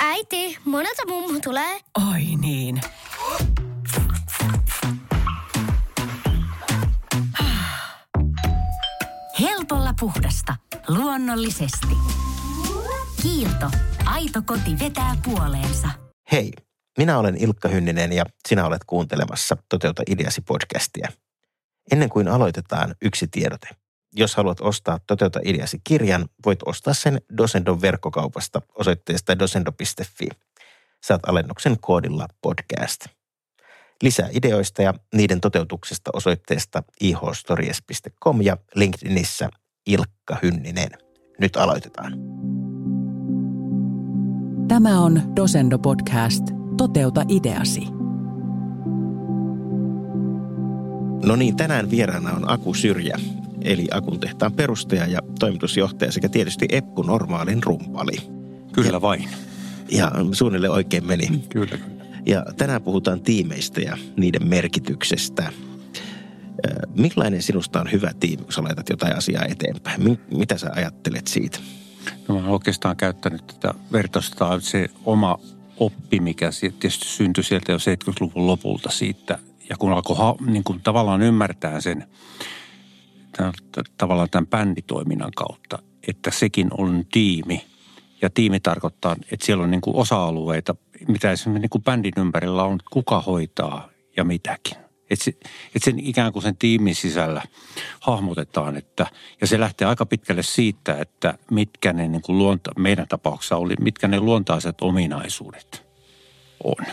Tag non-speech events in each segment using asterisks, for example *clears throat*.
Äiti, monelta mummu tulee? Oi niin. Helpolla puhdasta. Luonnollisesti. Kiilto. Aito koti vetää puoleensa. Hei, minä olen Ilkka Hynninen ja sinä olet kuuntelemassa Toteuta ideasi podcastia. Ennen kuin aloitetaan yksi tiedote. Jos haluat ostaa Toteuta ideasi kirjan, voit ostaa sen Dosendon verkkokaupasta osoitteesta dosendo.fi. Saat alennuksen koodilla podcast. Lisää ideoista ja niiden toteutuksesta osoitteesta ihstories.com ja LinkedInissä Ilkka Hynninen. Nyt aloitetaan. Tämä on Dosendo Podcast. Toteuta ideasi. No niin, tänään vieraana on Aku Syrjä, eli Akun tehtaan perustaja ja toimitusjohtaja sekä tietysti Eppu Normaalin rumpali. Kyllä vain. Ja suunnilleen oikein meni. Kyllä, kyllä. Ja tänään puhutaan tiimeistä ja niiden merkityksestä. Millainen sinusta on hyvä tiimi, kun sä laitat jotain asiaa eteenpäin? Mi- Mitä sä ajattelet siitä? No mä olen oikeastaan käyttänyt tätä vertausta, se oma oppi, mikä tietysti syntyi sieltä jo 70-luvun lopulta siitä. Ja kun alkoi ha- niin kuin tavallaan ymmärtää sen tavallaan tämän bänditoiminnan kautta, että sekin on tiimi. Ja tiimi tarkoittaa, että siellä on niin kuin osa-alueita, mitä esimerkiksi niin kuin bändin ympärillä on, kuka hoitaa ja mitäkin. Että se, et sen ikään kuin sen tiimin sisällä hahmotetaan, että, ja se lähtee aika pitkälle siitä, että mitkä ne niin kuin luonta, meidän tapauksessa oli, mitkä ne luontaiset ominaisuudet on.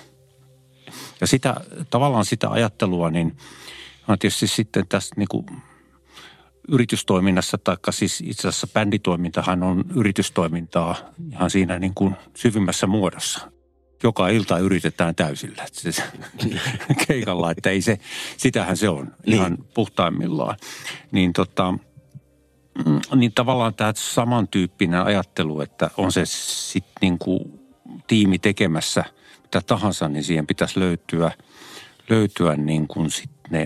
Ja sitä, tavallaan sitä ajattelua, niin on tietysti sitten tässä niin kuin yritystoiminnassa, tai siis itse asiassa bänditoimintahan on yritystoimintaa ihan siinä niin kuin syvimmässä muodossa. Joka ilta yritetään täysillä se, *laughs* keikalla, että ei se, sitähän se on ihan puhtaimmillaan. Niin tota, mm, niin tavallaan tämä samantyyppinen ajattelu, että on se sitten niin kuin tiimi tekemässä mitä tahansa, niin siihen pitäisi löytyä, löytyä niin kuin sit ne,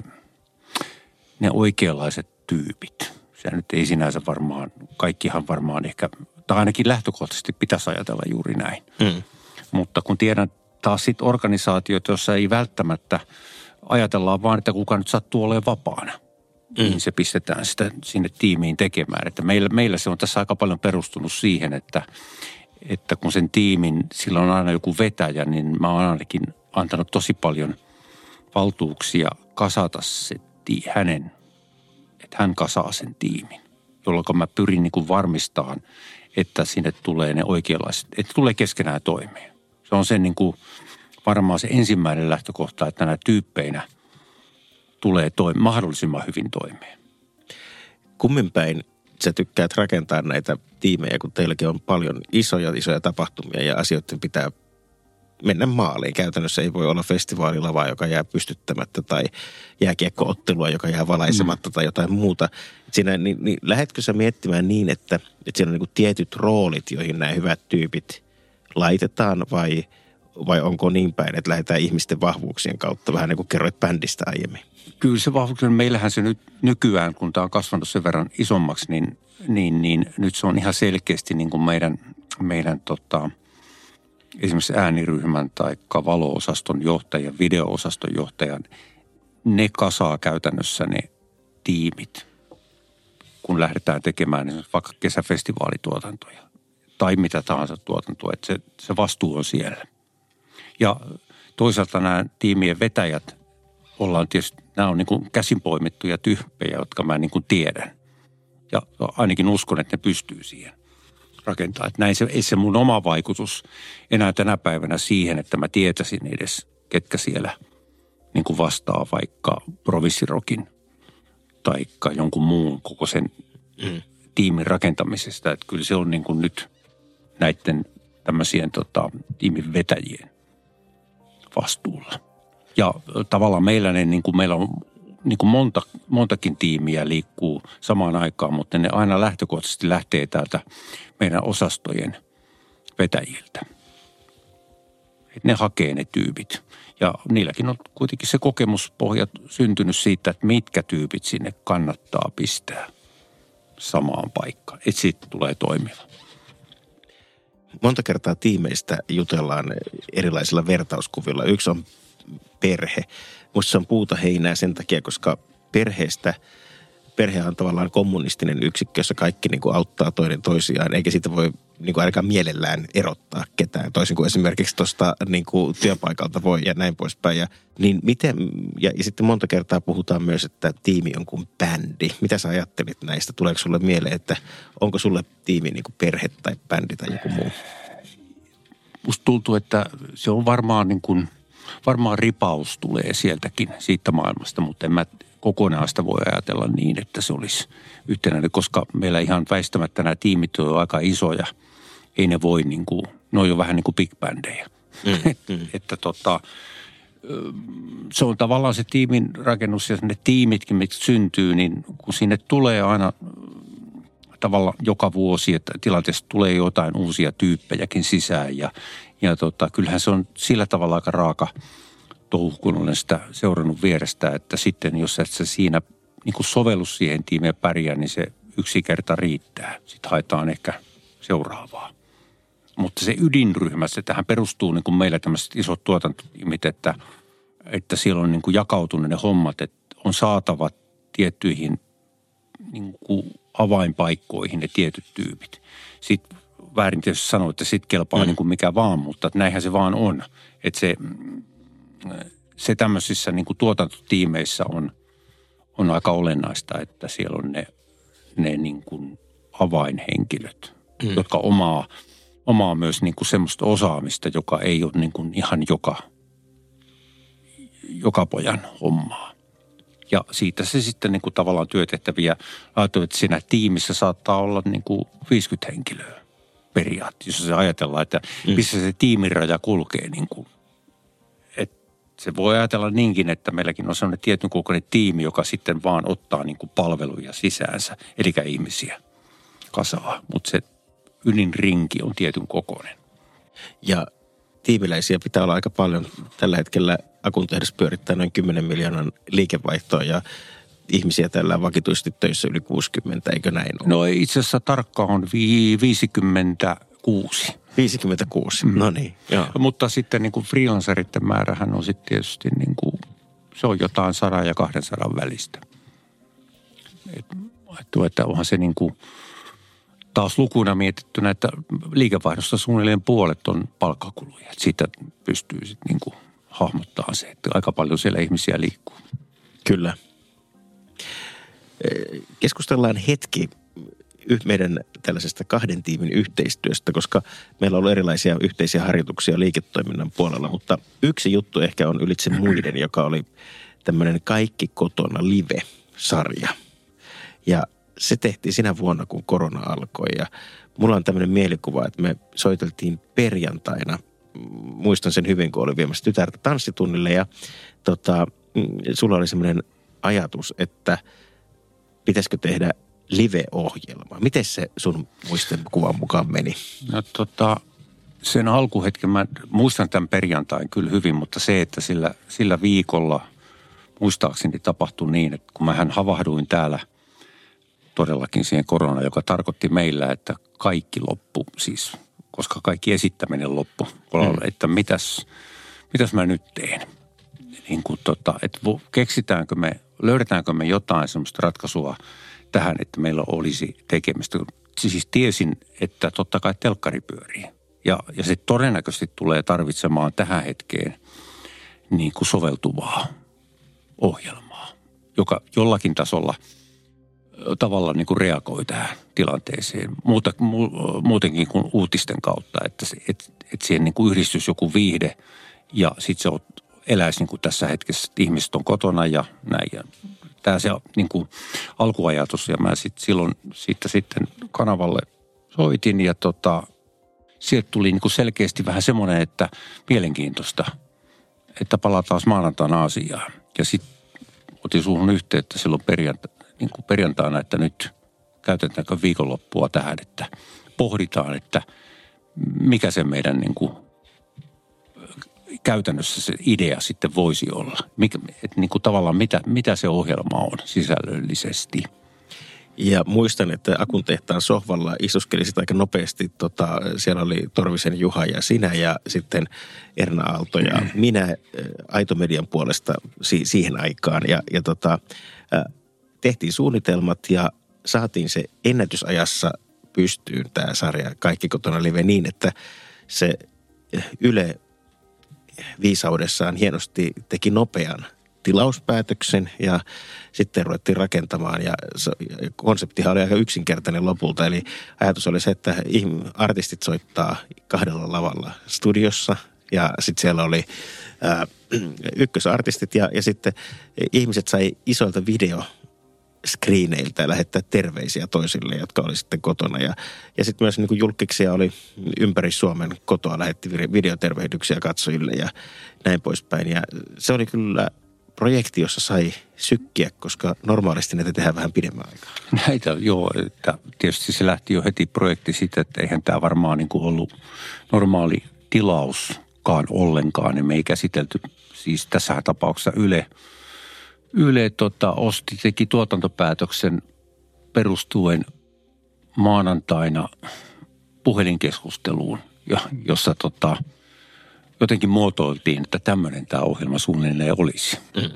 ne oikeanlaiset tyypit. Se nyt ei sinänsä varmaan, kaikkihan varmaan ehkä, tai ainakin lähtökohtaisesti pitäisi ajatella juuri näin. Mm. Mutta kun tiedän taas sit organisaatioita, joissa ei välttämättä ajatellaan vaan, että kuka nyt sattuu olemaan vapaana. Mm. Niin se pistetään sitä sinne tiimiin tekemään. Että meillä, meillä se on tässä aika paljon perustunut siihen, että, että kun sen tiimin, sillä on aina joku vetäjä, niin mä oon ainakin antanut tosi paljon valtuuksia kasata se hänen, että hän kasaa sen tiimin, jolloin mä pyrin niin kuin varmistamaan, että sinne tulee ne oikeanlaiset, että tulee keskenään toimeen. Se on se niin kuin varmaan se ensimmäinen lähtökohta, että nämä tyyppeinä tulee toim- mahdollisimman hyvin toimeen. Kummin päin sä tykkäät rakentaa näitä tiimejä, kun teilläkin on paljon isoja, isoja tapahtumia ja asioiden pitää mennä maaliin. Käytännössä ei voi olla festivaalilava, joka jää pystyttämättä tai jääkiekkoottelua, joka jää valaisematta mm. tai jotain muuta. Siinä, niin, niin, lähetkö sä miettimään niin, että, että siellä on niin tietyt roolit, joihin nämä hyvät tyypit laitetaan vai, vai onko niin päin, että lähdetään ihmisten vahvuuksien kautta, vähän niin kuin kerroit bändistä aiemmin? Kyllä se vahvuus, meillähän se nyt nykyään, kun tämä on kasvanut sen verran isommaksi, niin, niin, niin nyt se on ihan selkeästi niin kuin meidän, meidän tota, esimerkiksi ääniryhmän tai valo-osaston johtajan, video-osaston johtajan, ne kasaa käytännössä ne tiimit, kun lähdetään tekemään esimerkiksi vaikka kesäfestivaalituotantoja tai mitä tahansa tuotantoa, että se, se vastuu on siellä. Ja toisaalta nämä tiimien vetäjät ollaan tietysti, nämä on niin kuin käsinpoimittuja tyyppejä, jotka mä niin kuin tiedän. Ja ainakin uskon, että ne pystyy siihen rakentaa. Että näin se, ei se mun oma vaikutus enää tänä päivänä siihen, että mä tietäisin edes, ketkä siellä niin kuin vastaa vaikka provissirokin tai jonkun muun koko sen mm. tiimin rakentamisesta. Että kyllä se on niin kuin nyt näiden tämmöisien tota, tiimin vetäjien vastuulla. Ja tavallaan meillä, ne, niin kuin meillä on niin kuin monta, montakin tiimiä liikkuu samaan aikaan, mutta ne aina lähtökohtaisesti lähtee täältä meidän osastojen vetäjiltä. Et ne hakee ne tyypit. Ja niilläkin on kuitenkin se kokemuspohja syntynyt siitä, että mitkä tyypit sinne kannattaa pistää. samaan paikkaan, että siitä tulee toimiva. Monta kertaa tiimeistä jutellaan erilaisilla vertauskuvilla. Yksi on perhe. Musta on puuta heinää sen takia, koska perheestä – perhe on tavallaan kommunistinen yksikkö, jossa kaikki niin kuin auttaa toinen toisiaan, eikä siitä voi niin kuin ainakaan mielellään erottaa ketään, toisin kuin esimerkiksi tuosta niin kuin työpaikalta voi ja näin poispäin. Ja, niin miten, ja, ja sitten monta kertaa puhutaan myös, että tiimi on kuin bändi. Mitä sä ajattelit näistä? Tuleeko sulle mieleen, että onko sulle tiimi niin kuin perhe tai bändi tai joku muu? Musta tuntuu, että se on varmaan niin kuin, varmaan ripaus tulee sieltäkin, siitä maailmasta, mutta en mä kokonaista voi ajatella niin, että se olisi yhtenäinen, koska meillä ihan väistämättä nämä tiimit on aika isoja. Ei ne voi niin kuin, ne on jo vähän niin kuin big bandejä. Mm, *laughs* mm. että tota, se on tavallaan se tiimin rakennus ja ne tiimitkin, mitkä syntyy, niin kun sinne tulee aina tavalla joka vuosi, että tilanteessa tulee jotain uusia tyyppejäkin sisään ja, ja tota, kyllähän se on sillä tavalla aika raaka – touhu, kun olen sitä seurannut vierestä, että sitten jos et sä siinä niin kuin sovellus siihen tiimeen pärjää, niin se yksi kerta riittää. Sitten haetaan ehkä seuraavaa. Mutta se ydinryhmä, se tähän perustuu niin kuin meillä tämmöiset isot tuotantotiimit, että, että siellä on niin kuin jakautunut ne hommat, että on saatava tiettyihin niin kuin avainpaikkoihin ne tietyt tyypit. Sitten väärin tietysti sanoa, että sitten kelpaa mm. niin kuin mikä vaan, mutta näinhän se vaan on. Että se se tämmöisissä niin kuin tuotantotiimeissä on, on aika olennaista, että siellä on ne, ne niin kuin avainhenkilöt, mm. jotka omaa, omaa myös niin kuin semmoista osaamista, joka ei ole niin kuin ihan joka, joka pojan hommaa. Ja siitä se sitten niin kuin tavallaan työtehtäviä laittuu, että siinä tiimissä saattaa olla niin kuin 50 henkilöä periaatteessa, jos se ajatellaan, että mm. missä se tiimiraja kulkee niin kuin se voi ajatella niinkin, että meilläkin on sellainen tietyn kokoinen tiimi, joka sitten vaan ottaa niin kuin palveluja sisäänsä, eli ihmisiä kasaa. Mutta se ydinrinki on tietyn kokoinen. Ja tiimiläisiä pitää olla aika paljon. Tällä hetkellä Akun tehdas pyörittää noin 10 miljoonan liikevaihtoa ja ihmisiä tällä vakituisesti töissä yli 60, eikö näin ole? No itse asiassa tarkka on 56. 56, mm. no niin. Joo. Mutta sitten niin kuin freelanceritten määrähän on sitten tietysti niin kuin, se on jotain 100 ja 200 välistä. Et, että onhan se niin kuin, taas lukuna mietittynä, että liikevaihdosta suunnilleen puolet on palkkakuluja. Et siitä pystyy sitten niin kuin hahmottaa se, että aika paljon siellä ihmisiä liikkuu. Kyllä. Keskustellaan hetki meidän tällaisesta kahden tiimin yhteistyöstä, koska meillä on ollut erilaisia yhteisiä harjoituksia liiketoiminnan puolella, mutta yksi juttu ehkä on ylitse muiden, joka oli tämmöinen Kaikki kotona live-sarja. Ja se tehtiin sinä vuonna, kun korona alkoi ja mulla on tämmöinen mielikuva, että me soiteltiin perjantaina. Muistan sen hyvin, kun oli viemässä tytärtä tanssitunnille ja tota, mm, sulla oli semmoinen ajatus, että pitäisikö tehdä live-ohjelma. Miten se sun muistikuvan mukaan meni? No tota, sen alkuhetken mä muistan tämän perjantain kyllä hyvin, mutta se, että sillä, sillä viikolla muistaakseni tapahtui niin, että kun mähän havahduin täällä todellakin siihen korona, joka tarkoitti meillä, että kaikki loppu, siis koska kaikki esittäminen loppu, mm. että mitäs, mitäs mä nyt teen. Niin kuin tota, että keksitäänkö me, löydetäänkö me jotain semmoista ratkaisua – tähän, että meillä olisi tekemistä. Siis tiesin, että totta kai telkkari pyörii. Ja, ja se todennäköisesti tulee tarvitsemaan tähän hetkeen niin kuin soveltuvaa ohjelmaa, joka jollakin tasolla tavalla niin kuin reagoi tähän tilanteeseen. Muuta, mu, muutenkin kuin uutisten kautta, että, se, et, että siihen niin kuin yhdistys joku viihde ja sitten se eläisi niin kuin tässä hetkessä, että ihmiset on kotona ja näin. Ja tämä se niin kuin alkuajatus ja mä sit silloin siitä sitten kanavalle soitin ja tota, sieltä tuli niin kuin selkeästi vähän semmoinen, että mielenkiintoista, että palataan maanantaina asiaan. Ja sitten otin suhun yhteyttä silloin perjanta, niin kuin perjantaina, että nyt käytetäänkö viikonloppua tähän, että pohditaan, että mikä se meidän niin kuin käytännössä se idea sitten voisi olla? Mikä, että niin kuin tavallaan mitä, mitä se ohjelma on sisällöllisesti? Ja muistan, että Akun tehtaan sohvalla istuskeli sitä aika nopeasti. Tota, siellä oli Torvisen Juha ja sinä ja sitten Erna Aalto ja minä äh, Aitomedian puolesta si- siihen aikaan. Ja, ja tota, äh, tehtiin suunnitelmat ja saatiin se ennätysajassa pystyyn tämä sarja Kaikki kotona live niin, että se Yle viisaudessaan hienosti teki nopean tilauspäätöksen ja sitten ruvettiin rakentamaan ja konseptihan oli aika yksinkertainen lopulta. Eli ajatus oli se, että artistit soittaa kahdella lavalla studiossa ja sitten siellä oli ää, *clears throat* ykkösartistit ja, ja sitten ihmiset sai isoilta video screeneiltä lähettää terveisiä toisille, jotka oli sitten kotona. Ja, ja sitten myös niin kuin julkiksia oli ympäri Suomen kotoa lähetti videotervehdyksiä katsojille ja näin poispäin. Ja se oli kyllä projekti, jossa sai sykkiä, koska normaalisti näitä tehdään vähän pidemmän aikaa. *laughs* Näitä, joo. Että tietysti se lähti jo heti projekti siitä, että eihän tämä varmaan niin kuin ollut normaali tilauskaan ollenkaan. me ei käsitelty siis tässä tapauksessa Yle, Yle tota, osti, teki tuotantopäätöksen perustuen maanantaina puhelinkeskusteluun, jossa tota, jotenkin muotoiltiin, että tämmöinen tämä ohjelma suunnilleen olisi. Mm.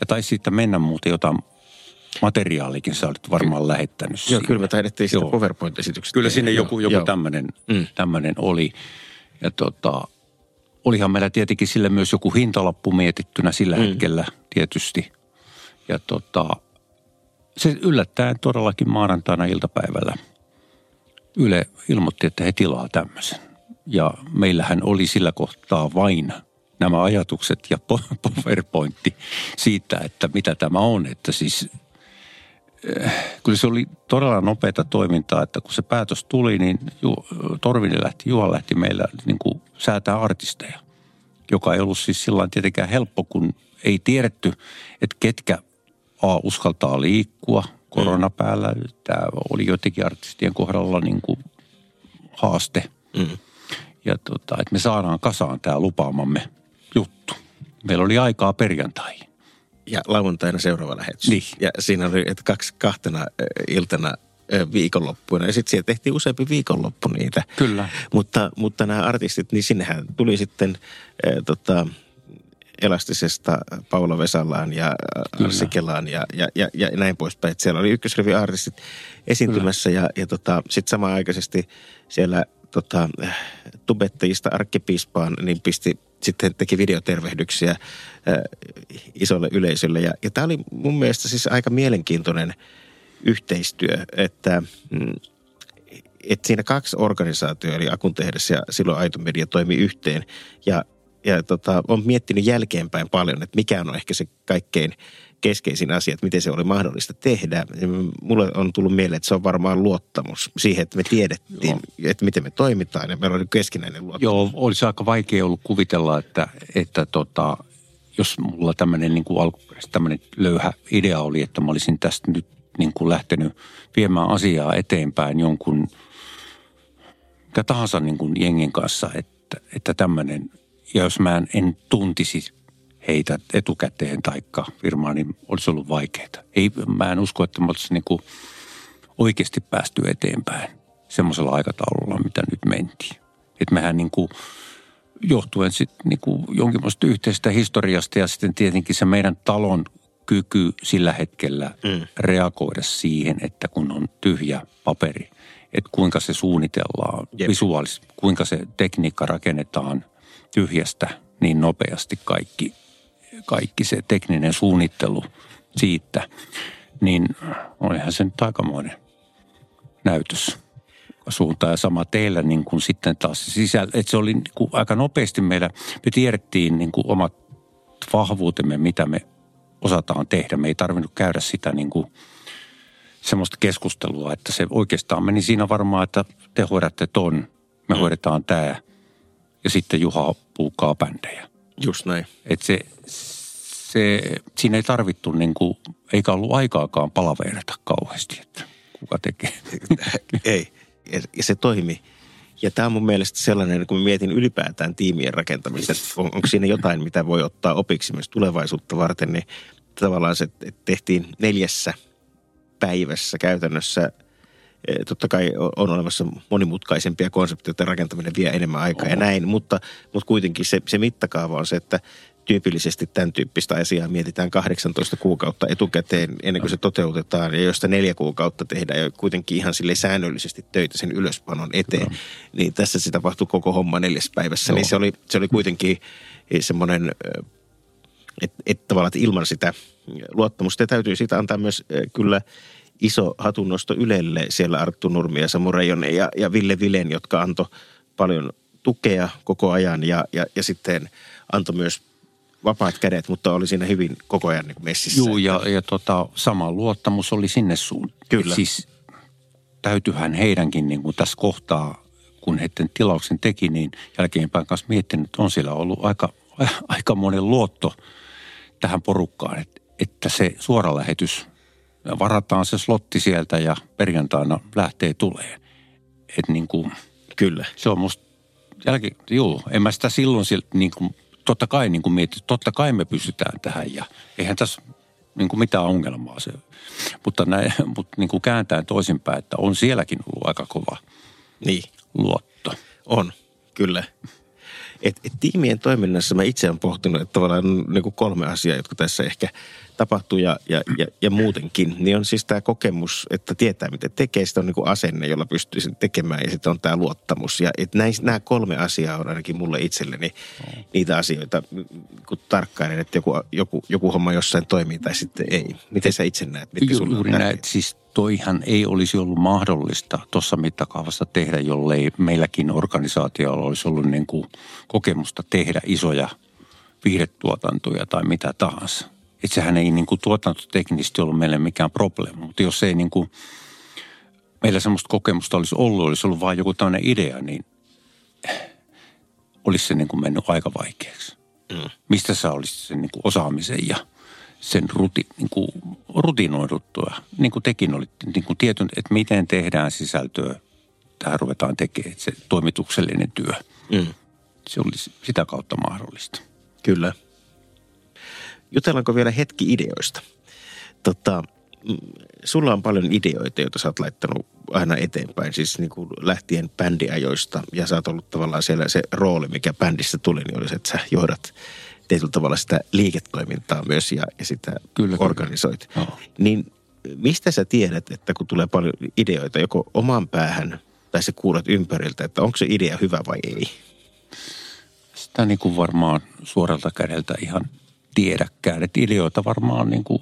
Ja taisi siitä mennä muuten jotain materiaalikin sä olet varmaan Ky- lähettänyt Joo, siihen. kyllä me taidettiin sitä PowerPoint-esityksestä. Kyllä sinne joku, joku tämmöinen, mm. oli. Ja tota, olihan meillä tietenkin sille myös joku hintalappu mietittynä sillä mm. hetkellä tietysti. Ja tota, se yllättäen todellakin maanantaina iltapäivällä Yle ilmoitti, että he tilaa tämmöisen. Ja meillähän oli sillä kohtaa vain nämä ajatukset ja PowerPointti siitä, että mitä tämä on. Että siis eh, kyllä se oli todella nopeata toimintaa, että kun se päätös tuli, niin Ju, Torvinen lähti, Juha lähti meillä niin kuin säätää artisteja, joka ei ollut siis sillä tietenkään helppo, kun ei tiedetty, että ketkä A uskaltaa liikkua korona päällä. Tämä oli jotenkin artistien kohdalla niin kuin haaste. Mm ja tota, että me saadaan kasaan tämä lupaamamme juttu. Meillä oli aikaa perjantaihin. Ja lauantaina seuraava lähetys. Niin. Ja siinä oli, että kaksi, kahtena iltana viikonloppuina. Ja sitten siellä tehtiin useampi viikonloppu niitä. Kyllä. Mutta, mutta nämä artistit, niin sinnehän tuli sitten äh, tota, Elastisesta Paula Vesalaan ja Arsi Kelaan ja, ja, ja, ja näin poispäin. Siellä oli ykkösrivi artistit esiintymässä Kyllä. ja, ja tota, sitten samanaikaisesti siellä tota, tubettajista arkkipiispaan, niin pisti sitten teki videotervehdyksiä äh, isolle yleisölle. Ja, ja tämä oli mun mielestä siis aika mielenkiintoinen yhteistyö, että mm, että siinä kaksi organisaatioa, eli Akun tehdessä ja silloin Aito Media toimi yhteen. Ja, ja tota, on miettinyt jälkeenpäin paljon, että mikä on ehkä se kaikkein keskeisin asia, että miten se oli mahdollista tehdä. Mulle on tullut mieleen, että se on varmaan luottamus siihen, että me tiedettiin, Joo. että miten me toimitaan ja meillä oli keskinäinen luottamus. Joo, olisi aika vaikea ollut kuvitella, että, että tota, jos mulla tämmöinen niin kuin alkuperäisesti tämmöinen löyhä idea oli, että mä olisin tästä nyt niin kuin lähtenyt viemään asiaa eteenpäin jonkun mikä tahansa niin kuin jengin kanssa, että, että tämmöinen, ja jos mä en, en tuntisi heitä etukäteen taikka firmaa, niin olisi ollut vaikeaa. Ei, mä en usko, että me oltaisiin niin oikeasti päästy eteenpäin semmoisella aikataululla, mitä nyt mentiin. Että mehän niin kuin, johtuen sitten niin kuin jonkinlaista yhteisestä historiasta ja sitten tietenkin se meidän talon kyky sillä hetkellä mm. reagoida siihen, että kun on tyhjä paperi, että kuinka se suunnitellaan Jep. visuaalisesti, kuinka se tekniikka rakennetaan tyhjästä niin nopeasti kaikki kaikki se tekninen suunnittelu siitä, niin olihan se nyt aikamoinen näytös suuntaan ja sama teillä niin kuin sitten taas sisällä. Että se oli niin kuin aika nopeasti meillä, me tiedettiin niin kuin omat vahvuutemme, mitä me osataan tehdä. Me ei tarvinnut käydä sitä niin kuin semmoista keskustelua, että se oikeastaan meni siinä varmaan, että te hoidatte ton, me mm. hoidetaan tämä ja sitten Juha puukaa bändejä. Just näin. Että se, se, siinä ei tarvittu niin kuin, eikä ollut aikaakaan palaverata kauheasti, että kuka tekee. *laughs* ei, ja se toimi. Ja tämä on mun mielestä sellainen, kun mietin ylipäätään tiimien rakentamista, on, onko siinä jotain, mitä voi ottaa opiksi myös tulevaisuutta varten, niin tavallaan se tehtiin neljässä päivässä käytännössä. Eh, Totta kai on olemassa monimutkaisempia konsepteja, että rakentaminen vie enemmän aikaa ja näin, mutta, mutta kuitenkin se, se mittakaava on se, että tyypillisesti tämän tyyppistä asiaa mietitään 18 kuukautta etukäteen ennen kuin se toteutetaan ja josta neljä kuukautta tehdään jo kuitenkin ihan sille säännöllisesti töitä sen ylöspanon eteen. Niin tässä se tapahtui koko homma neljäs päivässä, Joo. niin se oli, se oli kuitenkin semmoinen että et tavallaan että ilman sitä luottamusta ja täytyy siitä antaa myös kyllä iso hatunnosto Ylelle siellä Arttu Nurmi ja Samu Reijonen ja, ja Ville Vilen, jotka antoi paljon tukea koko ajan ja, ja, ja sitten antoi myös vapaat kädet, mutta oli siinä hyvin koko ajan niin messissä. Juu, ja, ja tota, sama luottamus oli sinne suuntaan. Kyllä. Siis täytyyhän heidänkin niin kuin tässä kohtaa, kun he tämän tilauksen teki, niin jälkeenpäin kanssa miettinyt, että on siellä ollut aika, aika monen luotto tähän porukkaan, että, että se suora lähetys, varataan se slotti sieltä ja perjantaina lähtee tuleen. Että niin kuin, Kyllä. se on musta jälki, juu, en mä sitä silloin sieltä niin kuin, totta kai niin kuin mietin, totta kai me pystytään tähän ja eihän tässä niin kuin mitään ongelmaa se. Mutta, näin, *laughs* mutta niin kuin kääntäen toisinpäin, että on sielläkin ollut aika kova Niin, luotto. on, kyllä. Et, et tiimien toiminnassa mä itse olen pohtinut, että tavallaan on niin kuin kolme asiaa, jotka tässä ehkä tapahtuu ja, ja, ja, ja muutenkin. Niin on siis tämä kokemus, että tietää miten tekee. Sitten on niin kuin asenne, jolla pystyy sen tekemään ja sitten on tämä luottamus. Ja et näis, nämä kolme asiaa on ainakin mulle itselleni niitä asioita, kun tarkkailen, että joku, joku, joku homma jossain toimii tai sitten ei. Miten sä itse näet? Mitkä sulla juuri näin, että siis toihan ei olisi ollut mahdollista tuossa mittakaavassa tehdä, jollei meilläkin organisaatiolla olisi ollut niin kuin kokemusta tehdä isoja viihdetuotantoja tai mitä tahansa. Että sehän ei niin kuin tuotantoteknisesti ollut meille mikään probleema, mutta jos ei niin kuin meillä semmoista kokemusta olisi ollut, olisi ollut vain joku tämmöinen idea, niin olisi se niin kuin mennyt aika vaikeaksi. Mm. Mistä sä olisit sen niin kuin osaamisen ja sen ruti, niin kuin rutinoiduttua, niin kuin tekin olit, niin kuin tietyn, että miten tehdään sisältöä, tähän ruvetaan tekemään, se toimituksellinen työ, Mm. se olisi sitä kautta mahdollista. Kyllä. Jutellaanko vielä hetki ideoista? Tota, mm, sulla on paljon ideoita, joita sä oot laittanut aina eteenpäin, siis niin kuin lähtien bändiajoista. Ja sä oot ollut tavallaan siellä se rooli, mikä bändissä tuli, niin oli se, että sä johdat tietyllä tavalla sitä liiketoimintaa myös ja, ja sitä Kyllä, kyllä. organisoit. Joo. Niin mistä sä tiedät, että kun tulee paljon ideoita joko oman päähän tai sä kuulet ympäriltä, että onko se idea hyvä vai ei? Sitä niin kuin varmaan suoralta kädeltä ihan tiedäkään. Että ideoita varmaan niin kuin,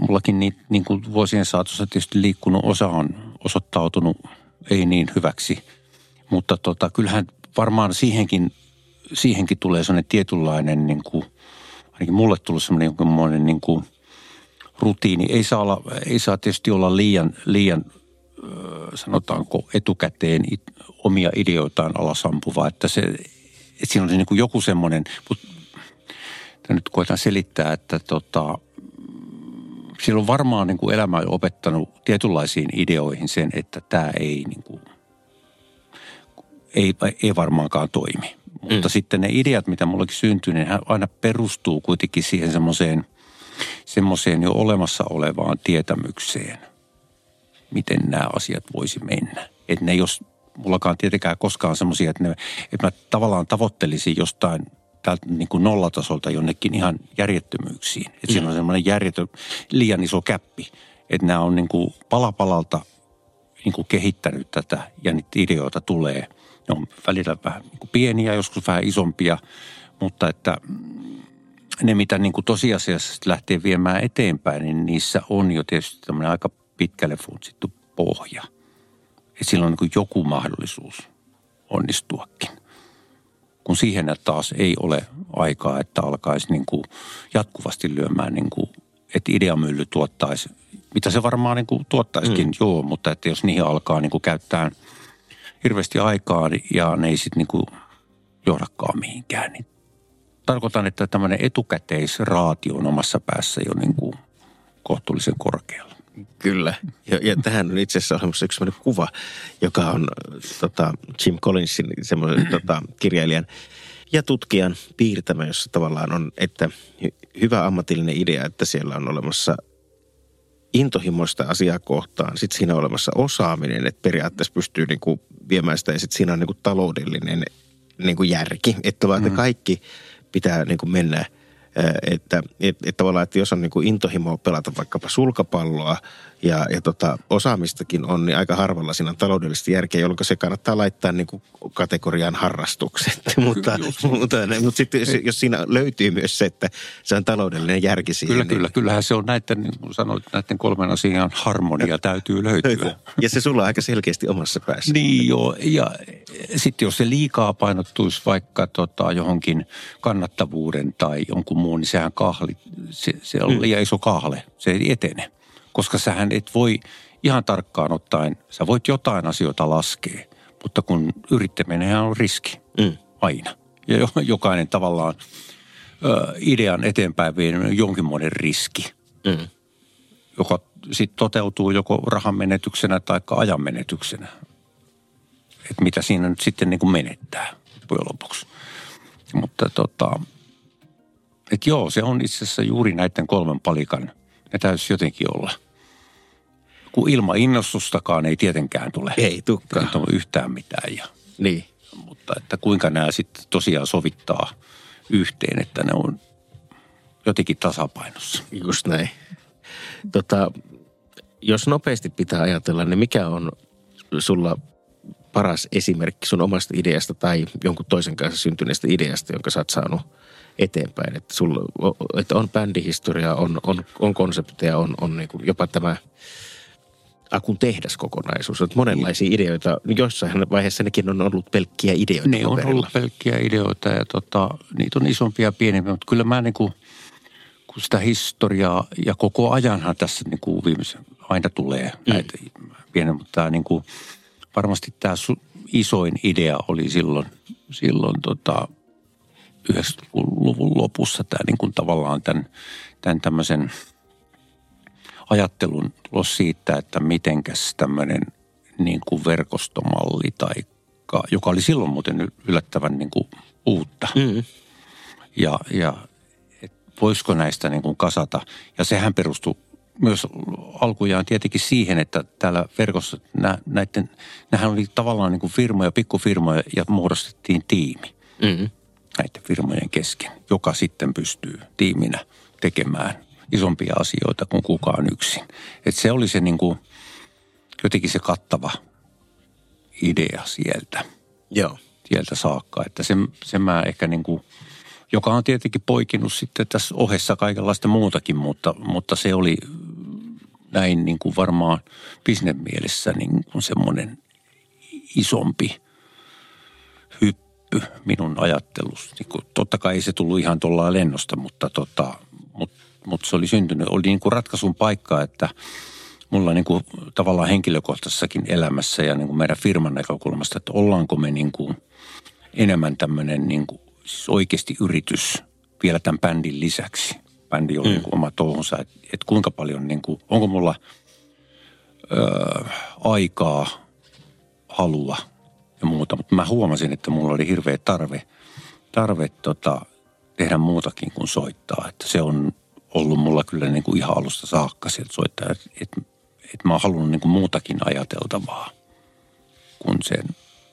mullakin niitä niin kuin vuosien saatossa tietysti liikkunut osa on osoittautunut ei niin hyväksi. Mutta tota, kyllähän varmaan siihenkin, siihenkin tulee sellainen tietynlainen, niin kuin, ainakin mulle tullut sellainen niin kuin rutiini. Ei saa, olla, ei saa tietysti olla liian, liian sanotaanko etukäteen omia ideoitaan alasampuvaa, että se, että siinä olisi niin kuin joku semmoinen, mutta nyt koitan selittää, että tota, siellä on varmaan niin kuin elämä opettanut tietynlaisiin ideoihin sen, että tämä ei, niin kuin, ei, ei varmaankaan toimi. Mutta Mm. sitten ne ideat, mitä mullakin syntyy, niin aina perustuu kuitenkin siihen semmoiseen, semmoiseen jo olemassa olevaan tietämykseen – miten nämä asiat voisi mennä. Että ne jos, mullakaan tietenkään koskaan semmoisia, että, ne, että mä tavallaan tavoittelisin jostain täältä niin kuin nollatasolta jonnekin ihan järjettömyyksiin. Että siinä on semmoinen järjetön, liian iso käppi. Että nämä on niin kuin pala palalta niin kuin kehittänyt tätä ja niitä ideoita tulee. Ne on välillä vähän niin kuin pieniä, joskus vähän isompia, mutta että mm, ne, mitä niin kuin tosiasiassa lähtee viemään eteenpäin, niin niissä on jo tietysti tämmöinen aika pitkälle funtsittu pohja. Ja silloin on niin kuin joku mahdollisuus onnistuakin. Kun siihen taas ei ole aikaa, että alkaisi niin kuin jatkuvasti lyömään, niin kuin, että ideamylly tuottaisi, mitä se varmaan niin kuin tuottaisikin, mm. joo, mutta että jos niihin alkaa niin kuin käyttää hirveästi aikaa ja ne ei sitten niin kuin johdakaan mihinkään, niin tarkoitan, että tämmöinen etukäteisraatio on omassa päässä jo niin kuin kohtuullisen korkealla. Kyllä. Ja, ja tähän on itse asiassa olemassa yksi sellainen kuva, joka on tota, Jim Collinsin semmoisen *clears throat* tota, kirjailijan ja tutkijan piirtämä, jossa tavallaan on, että hy- hyvä ammatillinen idea, että siellä on olemassa intohimoista asiaa kohtaan, sitten siinä on olemassa osaaminen, että periaatteessa pystyy niin kuin viemään sitä ja sitten siinä on niin kuin taloudellinen niin kuin järki, että, mm. että kaikki pitää niin kuin mennä – että, että, että että jos on niin kuin intohimoa pelata vaikkapa sulkapalloa ja, ja tota, osaamistakin on, niin aika harvalla siinä on taloudellista järkeä, jolloin se kannattaa laittaa niin kuin kategoriaan harrastukset. *laughs* mutta, mutta, mutta sitten jos, jos siinä löytyy myös se, että se on taloudellinen järki siihen. Kyllä, niin, kyllä. Kyllähän se on näiden, niin kuin sanoit, näiden kolmen asian harmonia täytyy löytyä. *laughs* Ja se sulla on aika selkeästi omassa päässä. Niin joo, ja sitten jos se liikaa painottuisi vaikka tota, johonkin kannattavuuden tai jonkun muun, niin sehän kahli, se, se on mm. liian iso kahle, se ei etene koska sähän et voi ihan tarkkaan ottaen, sä voit jotain asioita laskea, mutta kun yrittäminen on riski mm. aina. Ja jokainen tavallaan ö, idean eteenpäin vieminen on jonkinmoinen riski, mm. joka sitten toteutuu joko rahan menetyksenä tai ajan menetyksenä. Että mitä siinä nyt sitten niin kuin menettää lopuksi. Mutta tota, että joo, se on itse asiassa juuri näiden kolmen palikan – ne täytyisi jotenkin olla. Kun ilman innostustakaan ei tietenkään tule. Ei tukkaan. Ei tule yhtään mitään. Ja, niin. Mutta että kuinka nämä sitten tosiaan sovittaa yhteen, että ne on jotenkin tasapainossa. Just näin. Tota, jos nopeasti pitää ajatella, niin mikä on sulla paras esimerkki sun omasta ideasta tai jonkun toisen kanssa syntyneestä ideasta, jonka sä oot saanut – eteenpäin. Että, sulla, että on bändihistoria, on, on, on konsepteja, on, on niin kuin jopa tämä Akun tehdaskokonaisuus. Että monenlaisia niin. ideoita, jossain vaiheessa nekin on ollut pelkkiä ideoita. Ne on ollut pelkkiä ideoita ja tota, niitä on isompia ja pienempiä, mutta kyllä mä niin kuin, kun sitä historiaa ja koko ajanhan tässä niin kuin viimeisen aina tulee mm. näitä pieniä, mutta tämä niin kuin, varmasti tämä isoin idea oli silloin, silloin tota, 90-luvun lopussa tämä niin kuin tavallaan tämän, tämän tämmöisen ajattelun tulos siitä, että mitenkäs tämmöinen niin kuin verkostomalli tai joka oli silloin muuten yllättävän niin kuin uutta. Mm. Ja, ja et voisiko näistä niin kuin kasata. Ja sehän perustui myös alkujaan tietenkin siihen, että täällä verkossa nä, näiden, nämähän oli tavallaan niin kuin firmoja, pikkufirmoja ja muodostettiin tiimi. Mm näiden firmojen kesken, joka sitten pystyy tiiminä tekemään isompia asioita kuin kukaan yksin. Et se oli se niin kuin, jotenkin se kattava idea sieltä. Joo. Sieltä saakka. Että se, se mä ehkä niin kuin, joka on tietenkin poikinut sitten tässä ohessa kaikenlaista muutakin, mutta, mutta se oli näin niin kuin varmaan bisnemielessä niin kuin semmoinen isompi hyppy minun ajattelussa. Niin totta kai ei se tullut ihan tuolla lennosta, mutta tota, mut, mut se oli syntynyt. Oli niin kuin ratkaisun paikka, että mulla niin kuin tavallaan henkilökohtaisessakin elämässä ja niin kuin meidän firman näkökulmasta, että ollaanko me niin kuin enemmän tämmöinen niin kuin, siis oikeasti yritys vielä tämän bändin lisäksi. Bändi on mm. niin kuin oma touhunsa, että, että kuinka paljon, niin kuin, onko mulla ö, aikaa, halua – ja muuta. Mutta mä huomasin, että mulla oli hirveä tarve, tarve tota, tehdä muutakin kuin soittaa. Että se on ollut mulla kyllä niin kuin ihan alusta saakka sieltä soittaa. Että et, mä oon halunnut niin kuin muutakin ajateltavaa kuin sen.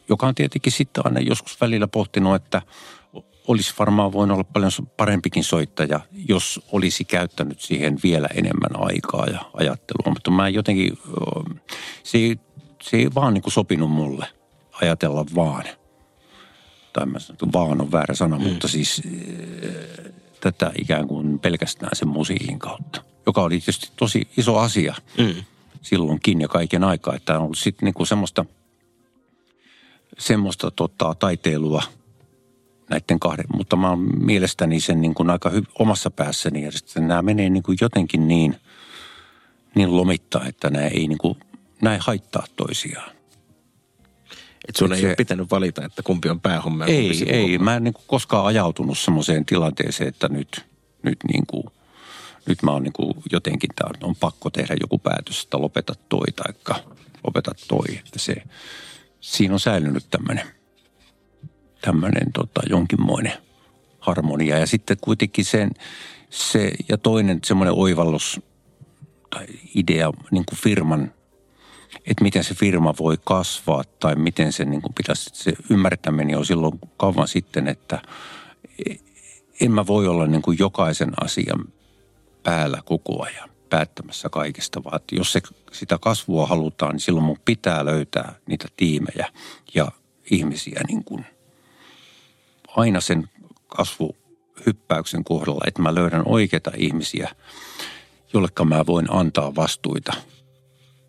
Joka on tietenkin sitten aina joskus välillä pohtinut, että olisi varmaan voinut olla paljon parempikin soittaja, jos olisi käyttänyt siihen vielä enemmän aikaa ja ajattelua. Mutta mä jotenkin, se ei, se ei vaan niin kuin sopinut mulle ajatella vaan. Tai mä sanon, vaan on väärä sana, mm. mutta siis äh, tätä ikään kuin pelkästään sen musiikin kautta. Joka oli tietysti tosi iso asia mm. silloinkin ja kaiken aikaa. Että on ollut sitten niinku semmoista, semmoista tota, taiteilua näiden kahden. Mutta mä oon mielestäni sen niin kuin aika hy- omassa päässäni. Ja sitten nämä menee niin kuin jotenkin niin, niin lomittaa, että nämä ei, niin kuin, nämä ei haittaa toisiaan. Että sun Et ei se, ole pitänyt valita, että kumpi on päähomma Ei, ei. Mä en niin kuin koskaan ajautunut semmoiseen tilanteeseen, että nyt, nyt, niin kuin, nyt mä oon niin kuin jotenkin, tää on pakko tehdä joku päätös, että lopeta toi tai lopeta toi. Että se, siinä on säilynyt tämmöinen tämmöinen tota, jonkinmoinen harmonia. Ja sitten kuitenkin sen, se ja toinen semmoinen oivallus tai idea niin kuin firman, että miten se firma voi kasvaa tai miten se niin pitäisi, se ymmärtäminen on silloin kauan sitten, että en mä voi olla niin kuin jokaisen asian päällä koko ajan päättämässä kaikesta, vaan että jos se, sitä kasvua halutaan, niin silloin mun pitää löytää niitä tiimejä ja ihmisiä niin kuin aina sen kasvuhyppäyksen kohdalla, että mä löydän oikeita ihmisiä, jollekka mä voin antaa vastuita.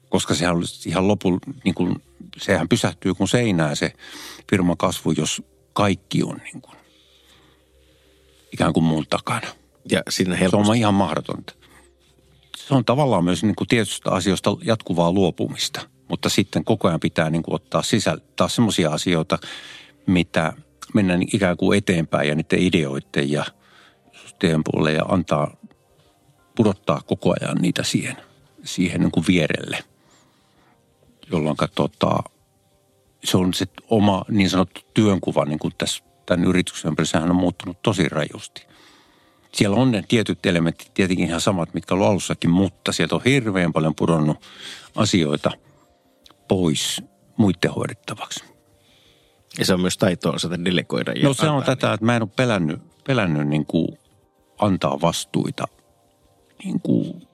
Koska sehän on ihan lopun, niin kuin, sehän pysähtyy kun seinää se firman kasvu, jos kaikki on niin kuin, ikään kuin muun takana. Ja siinä Se helposti on ihan mahdotonta. Se on tavallaan myös niin kuin tietystä asioista jatkuvaa luopumista, mutta sitten koko ajan pitää niin kuin ottaa sisällä taas semmoisia asioita, mitä mennään ikään kuin eteenpäin ja niiden ideoiden ja systeemin puolelle ja antaa pudottaa koko ajan niitä siihen, siihen niin kuin vierelle, jolloin tota, se on se oma niin sanottu työnkuva niin kuin tässä tämän yrityksen ympäristössä on muuttunut tosi rajusti. Siellä on ne tietyt elementit tietenkin ihan samat, mitkä on alussakin, mutta sieltä on hirveän paljon pudonnut asioita pois muiden hoidettavaksi. ja se on myös taitoa osata delegoida. Ja No se on tätä, että mä en ole pelännyt, pelännyt niin kuin antaa vastuita niin kuin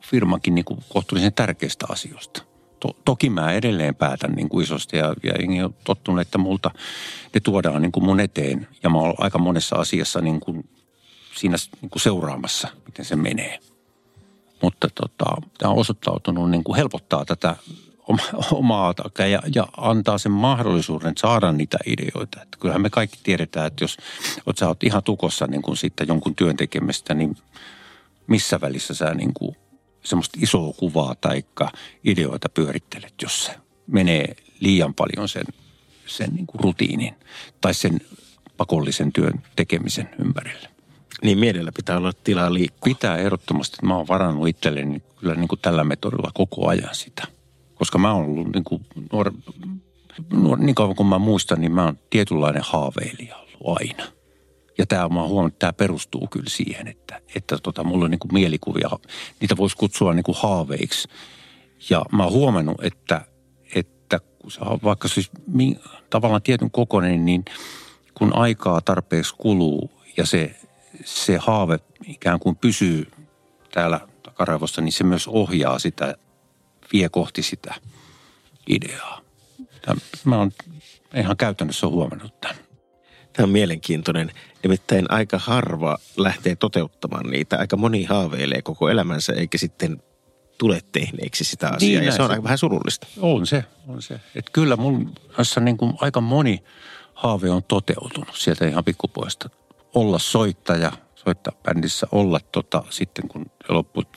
firmankin niin kuin kohtuullisen tärkeistä asioista. To, toki mä edelleen päätän niin kuin isosti ja, ja jengi on tottunut, että multa ne tuodaan niin kuin mun eteen. Ja mä oon aika monessa asiassa niin kuin siinä niin kuin seuraamassa, miten se menee. Mutta tota, tämä on osoittautunut niin kuin helpottaa tätä oma- *laughs* omaa takaa ja, ja antaa sen mahdollisuuden saada niitä ideoita. Että kyllähän me kaikki tiedetään, että jos oot, sä oot ihan tukossa niin kuin sitten jonkun työn tekemistä, niin missä välissä sä niin kuin semmoista isoa kuvaa tai ideoita pyörittelet, jos se menee liian paljon sen, sen niin kuin rutiinin tai sen pakollisen työn tekemisen ympärille. Niin mielellä pitää olla tilaa liikkua. Pitää ehdottomasti, että mä oon varannut itselleni kyllä niin kuin tällä metodilla koko ajan sitä. Koska mä oon ollut niin kuin nuor, nuor, niin kauan kuin mä muistan, niin mä oon tietynlainen haaveilija ollut aina. Ja tämä mä huomannut, että tämä perustuu kyllä siihen, että, että tota, mulla on niin kuin mielikuvia, niitä voisi kutsua niin kuin haaveiksi. Ja mä oon huomannut, että, että kun vaikka siis tavallaan tietyn kokoinen, niin kun aikaa tarpeeksi kuluu ja se, se haave ikään kuin pysyy täällä takaraivossa, niin se myös ohjaa sitä, vie kohti sitä ideaa. Tämä, mä oon ihan käytännössä huomannut tämän. Tämä on mielenkiintoinen. Nimittäin aika harva lähtee toteuttamaan niitä. Aika moni haaveilee koko elämänsä eikä sitten tule tehneeksi sitä asiaa. Niin, ja se on aika vähän surullista. On se, on se. Et kyllä mun kanssa niin kuin aika moni haave on toteutunut sieltä ihan pikkupoista. Olla soittaja, soittaa bändissä, olla tota, sitten kun lopput,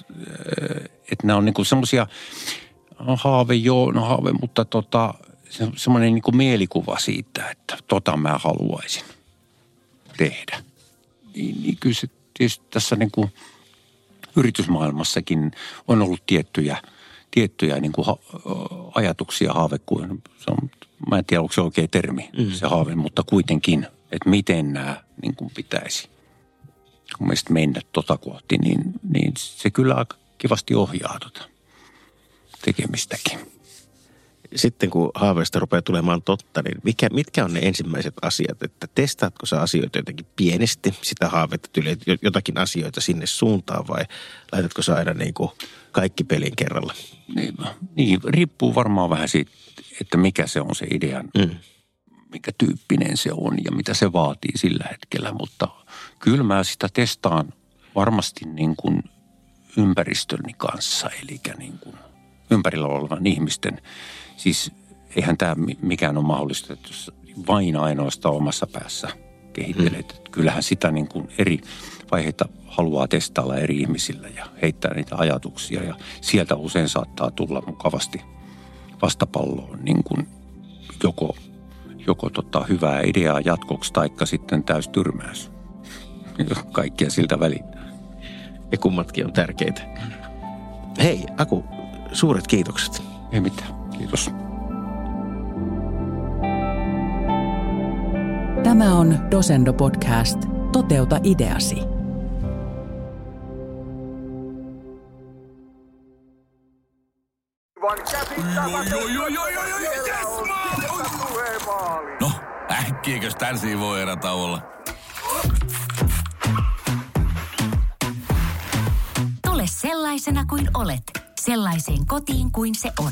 että nämä on niin kuin semmoisia, no haave joo, no haave, mutta tota, se, semmoinen niin kuin mielikuva siitä, että tota mä haluaisin tehdä. Niin, niin kyllä se tietysti tässä niin kuin yritysmaailmassakin on ollut tiettyjä, tiettyjä niin kuin ha, ajatuksia haavekuun. Se on, mä en tiedä, onko se oikea termi, mm. se haave, mutta kuitenkin, että miten nämä niin kuin pitäisi mun mielestä mennä tota kohti, niin, niin se kyllä aika kivasti ohjaa tota tekemistäkin. Sitten kun haaveista rupeaa tulemaan totta, niin mikä, mitkä on ne ensimmäiset asiat? Että testaatko sä asioita jotenkin pienesti, sitä haavetta, tyyliin, että jotakin asioita sinne suuntaan vai laitatko sä aina niin kuin kaikki pelin kerralla? Niin, niin, riippuu varmaan vähän siitä, että mikä se on se idean, Mm. mikä tyyppinen se on ja mitä se vaatii sillä hetkellä. Mutta kyllä mä sitä testaan varmasti niin kuin ympäristöni kanssa, eli niin kuin ympärillä olevan ihmisten. Siis eihän tämä mi- mikään ole mahdollista, että jos vain ainoastaan omassa päässä kehittelet. Mm. Kyllähän sitä niin kuin eri vaiheita haluaa testailla eri ihmisillä ja heittää niitä ajatuksia. Ja sieltä usein saattaa tulla mukavasti vastapalloon niin kuin joko, joko tota hyvää ideaa jatkoksi taikka sitten täys tyrmäys. *laughs* Kaikkia siltä välin. Ja kummatkin on tärkeitä. Hei, Aku, suuret kiitokset. Ei mitään. Kiitos. Tämä on Dosendo Podcast. Toteuta ideasi. No, äkkiäkös tän voi erätauolla? Tule sellaisena kuin olet, sellaiseen kotiin kuin se on.